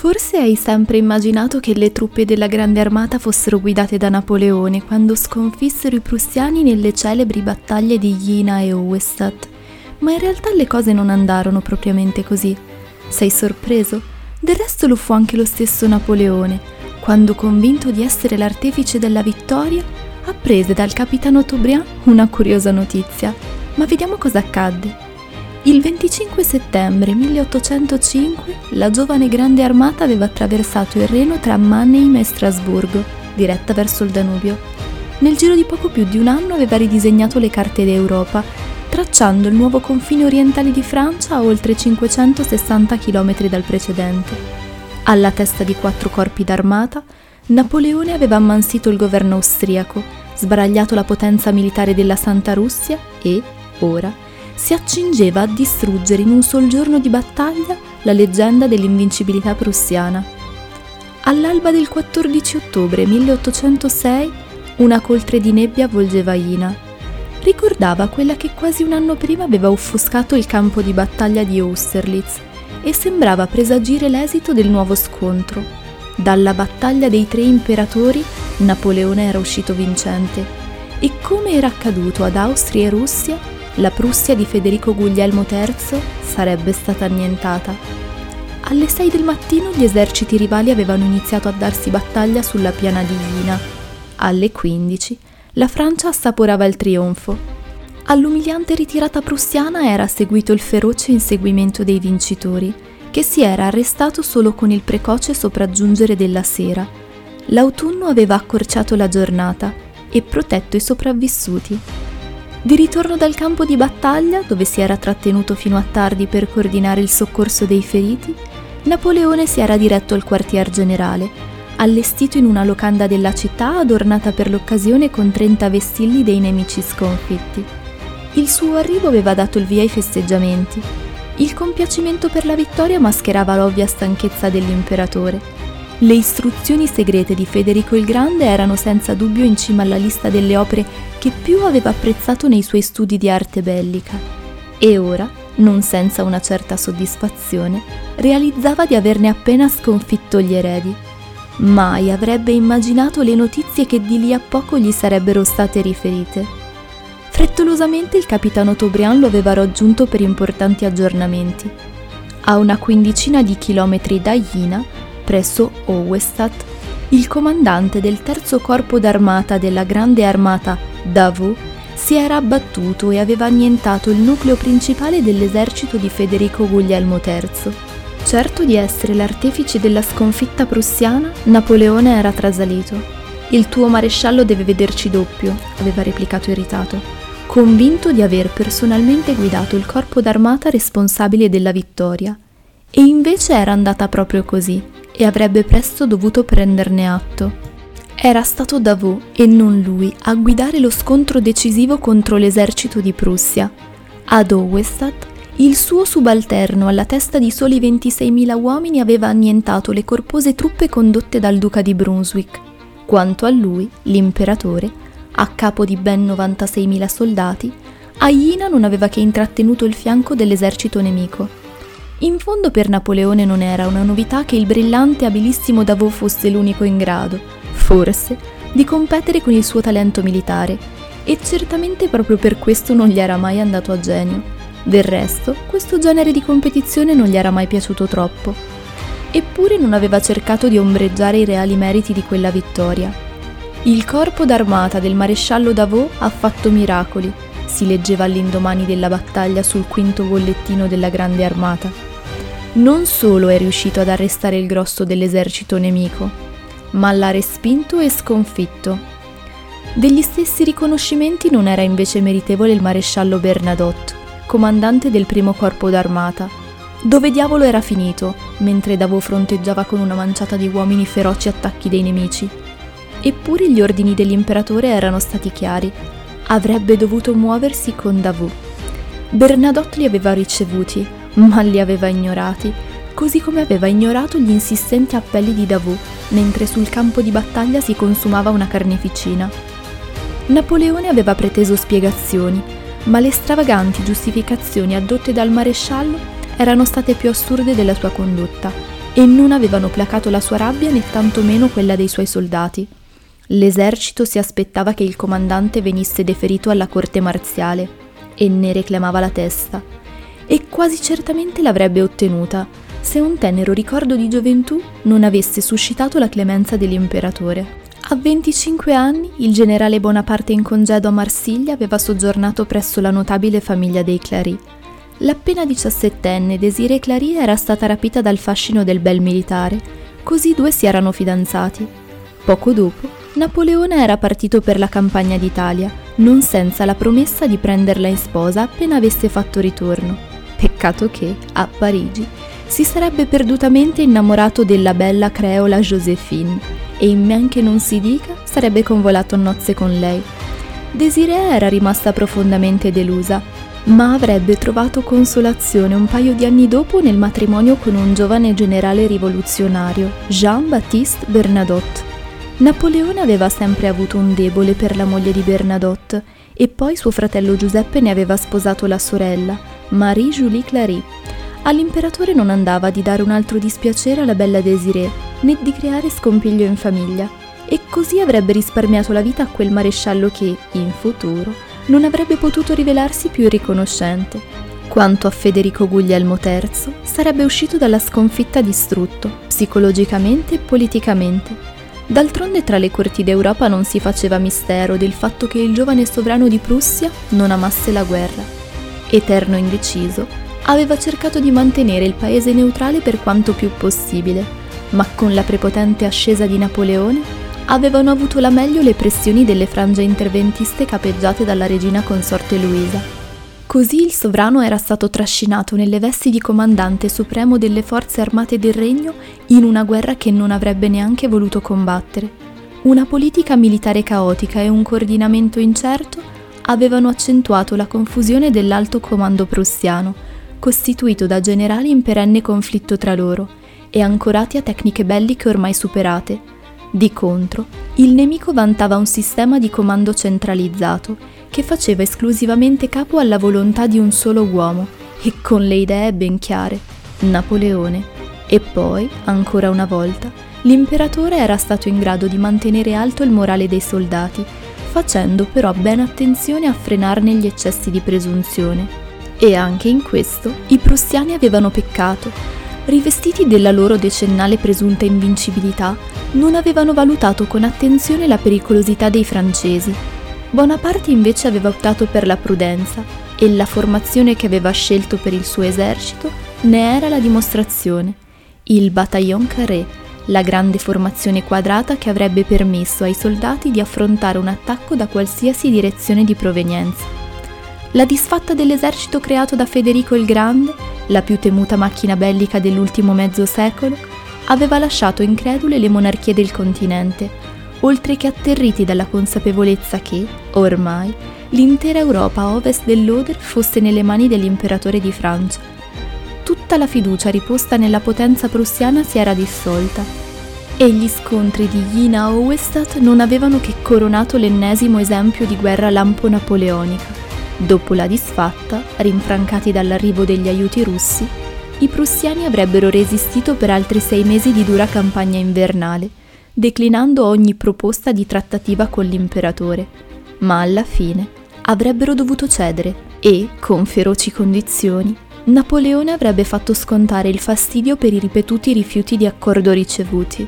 Forse hai sempre immaginato che le truppe della Grande Armata fossero guidate da Napoleone quando sconfissero i prussiani nelle celebri battaglie di Jena e Auerstadt, ma in realtà le cose non andarono propriamente così. Sei sorpreso? Del resto lo fu anche lo stesso Napoleone, quando convinto di essere l'artefice della vittoria, apprese dal capitano Toubriand una curiosa notizia. Ma vediamo cosa accadde. Il 25 settembre 1805 la giovane Grande Armata aveva attraversato il Reno tra Mannheim e Strasburgo, diretta verso il Danubio. Nel giro di poco più di un anno aveva ridisegnato le carte d'Europa, tracciando il nuovo confine orientale di Francia a oltre 560 km dal precedente. Alla testa di quattro corpi d'armata, Napoleone aveva ammansito il governo austriaco, sbaragliato la potenza militare della Santa Russia e, ora, si accingeva a distruggere in un sol giorno di battaglia la leggenda dell'invincibilità prussiana. All'alba del 14 ottobre 1806 una coltre di nebbia avvolgeva Ina. Ricordava quella che quasi un anno prima aveva offuscato il campo di battaglia di Austerlitz e sembrava presagire l'esito del nuovo scontro. Dalla battaglia dei tre imperatori Napoleone era uscito vincente e come era accaduto ad Austria e Russia, la Prussia di Federico Guglielmo III sarebbe stata annientata. Alle 6 del mattino gli eserciti rivali avevano iniziato a darsi battaglia sulla piana di Ina. Alle 15 la Francia assaporava il trionfo. All'umiliante ritirata prussiana era seguito il feroce inseguimento dei vincitori, che si era arrestato solo con il precoce sopraggiungere della sera. L'autunno aveva accorciato la giornata e protetto i sopravvissuti. Di ritorno dal campo di battaglia, dove si era trattenuto fino a tardi per coordinare il soccorso dei feriti, Napoleone si era diretto al quartier generale, allestito in una locanda della città adornata per l'occasione con 30 vestilli dei nemici sconfitti. Il suo arrivo aveva dato il via ai festeggiamenti. Il compiacimento per la vittoria mascherava l'ovvia stanchezza dell'imperatore le istruzioni segrete di Federico il Grande erano senza dubbio in cima alla lista delle opere che più aveva apprezzato nei suoi studi di arte bellica. E ora, non senza una certa soddisfazione, realizzava di averne appena sconfitto gli eredi. Mai avrebbe immaginato le notizie che di lì a poco gli sarebbero state riferite. Frettolosamente il capitano Tobrian lo aveva raggiunto per importanti aggiornamenti. A una quindicina di chilometri da Jina, presso Auerstadt, il comandante del terzo corpo d'armata della grande armata Davout si era abbattuto e aveva annientato il nucleo principale dell'esercito di Federico Guglielmo III. Certo di essere l'artefice della sconfitta prussiana, Napoleone era trasalito. Il tuo maresciallo deve vederci doppio, aveva replicato irritato, convinto di aver personalmente guidato il corpo d'armata responsabile della vittoria. E invece era andata proprio così e avrebbe presto dovuto prenderne atto. Era stato Davout e non lui a guidare lo scontro decisivo contro l'esercito di Prussia. Ad Auerstadt, il suo subalterno alla testa di soli 26.000 uomini aveva annientato le corpose truppe condotte dal duca di Brunswick. Quanto a lui, l'imperatore, a capo di ben 96.000 soldati, a Jena non aveva che intrattenuto il fianco dell'esercito nemico in fondo per Napoleone non era una novità che il brillante e abilissimo Davout fosse l'unico in grado, forse, di competere con il suo talento militare, e certamente proprio per questo non gli era mai andato a genio. Del resto, questo genere di competizione non gli era mai piaciuto troppo. Eppure non aveva cercato di ombreggiare i reali meriti di quella vittoria. Il corpo d'armata del maresciallo Davout ha fatto miracoli, si leggeva all'indomani della battaglia sul quinto bollettino della Grande Armata non solo è riuscito ad arrestare il grosso dell'esercito nemico, ma l'ha respinto e sconfitto. Degli stessi riconoscimenti non era invece meritevole il maresciallo Bernadotte, comandante del primo corpo d'armata. Dove diavolo era finito, mentre Davo fronteggiava con una manciata di uomini feroci attacchi dei nemici? Eppure gli ordini dell'imperatore erano stati chiari. Avrebbe dovuto muoversi con Davout. Bernadotte li aveva ricevuti, ma li aveva ignorati, così come aveva ignorato gli insistenti appelli di Davout mentre sul campo di battaglia si consumava una carneficina. Napoleone aveva preteso spiegazioni, ma le stravaganti giustificazioni addotte dal maresciallo erano state più assurde della sua condotta e non avevano placato la sua rabbia né tantomeno quella dei suoi soldati. L'esercito si aspettava che il comandante venisse deferito alla corte marziale e ne reclamava la testa, e quasi certamente l'avrebbe ottenuta se un tenero ricordo di gioventù non avesse suscitato la clemenza dell'imperatore. A 25 anni il generale Bonaparte in congedo a Marsiglia aveva soggiornato presso la notabile famiglia dei Clary. L'appena diciassettenne Desiree Clary era stata rapita dal fascino del bel militare, così i due si erano fidanzati. Poco dopo, Napoleone era partito per la campagna d'Italia, non senza la promessa di prenderla in sposa appena avesse fatto ritorno. Peccato che, a Parigi, si sarebbe perdutamente innamorato della bella creola Joséphine e in men che non si dica sarebbe convolato a nozze con lei. Desiree era rimasta profondamente delusa, ma avrebbe trovato consolazione un paio di anni dopo nel matrimonio con un giovane generale rivoluzionario, Jean-Baptiste Bernadotte. Napoleone aveva sempre avuto un debole per la moglie di Bernadotte e poi suo fratello Giuseppe ne aveva sposato la sorella, Marie-Julie Clary. All'imperatore non andava di dare un altro dispiacere alla bella Desiree né di creare scompiglio in famiglia, e così avrebbe risparmiato la vita a quel maresciallo che, in futuro, non avrebbe potuto rivelarsi più riconoscente. Quanto a Federico Guglielmo III, sarebbe uscito dalla sconfitta distrutto, psicologicamente e politicamente. D'altronde tra le corti d'Europa non si faceva mistero del fatto che il giovane sovrano di Prussia non amasse la guerra. Eterno indeciso, aveva cercato di mantenere il paese neutrale per quanto più possibile, ma con la prepotente ascesa di Napoleone avevano avuto la meglio le pressioni delle frange interventiste capeggiate dalla regina consorte Luisa. Così il sovrano era stato trascinato nelle vesti di comandante supremo delle forze armate del regno in una guerra che non avrebbe neanche voluto combattere. Una politica militare caotica e un coordinamento incerto avevano accentuato la confusione dell'alto comando prussiano, costituito da generali in perenne conflitto tra loro, e ancorati a tecniche belliche ormai superate. Di contro, il nemico vantava un sistema di comando centralizzato che faceva esclusivamente capo alla volontà di un solo uomo e con le idee ben chiare, Napoleone. E poi, ancora una volta, l'imperatore era stato in grado di mantenere alto il morale dei soldati, facendo però ben attenzione a frenarne gli eccessi di presunzione. E anche in questo i prussiani avevano peccato, rivestiti della loro decennale presunta invincibilità, non avevano valutato con attenzione la pericolosità dei francesi. Bonaparte invece aveva optato per la prudenza e la formazione che aveva scelto per il suo esercito ne era la dimostrazione. Il Bataillon Carré, la grande formazione quadrata che avrebbe permesso ai soldati di affrontare un attacco da qualsiasi direzione di provenienza. La disfatta dell'esercito creato da Federico il Grande la più temuta macchina bellica dell'ultimo mezzo secolo, aveva lasciato incredule le monarchie del continente, oltre che atterriti dalla consapevolezza che, ormai, l'intera Europa a ovest dell'Oder fosse nelle mani dell'imperatore di Francia. Tutta la fiducia riposta nella potenza prussiana si era dissolta e gli scontri di Jena a Auerstadt non avevano che coronato l'ennesimo esempio di guerra lampo-napoleonica. Dopo la disfatta, rinfrancati dall'arrivo degli aiuti russi, i prussiani avrebbero resistito per altri sei mesi di dura campagna invernale, declinando ogni proposta di trattativa con l'imperatore, ma alla fine avrebbero dovuto cedere e, con feroci condizioni, Napoleone avrebbe fatto scontare il fastidio per i ripetuti rifiuti di accordo ricevuti.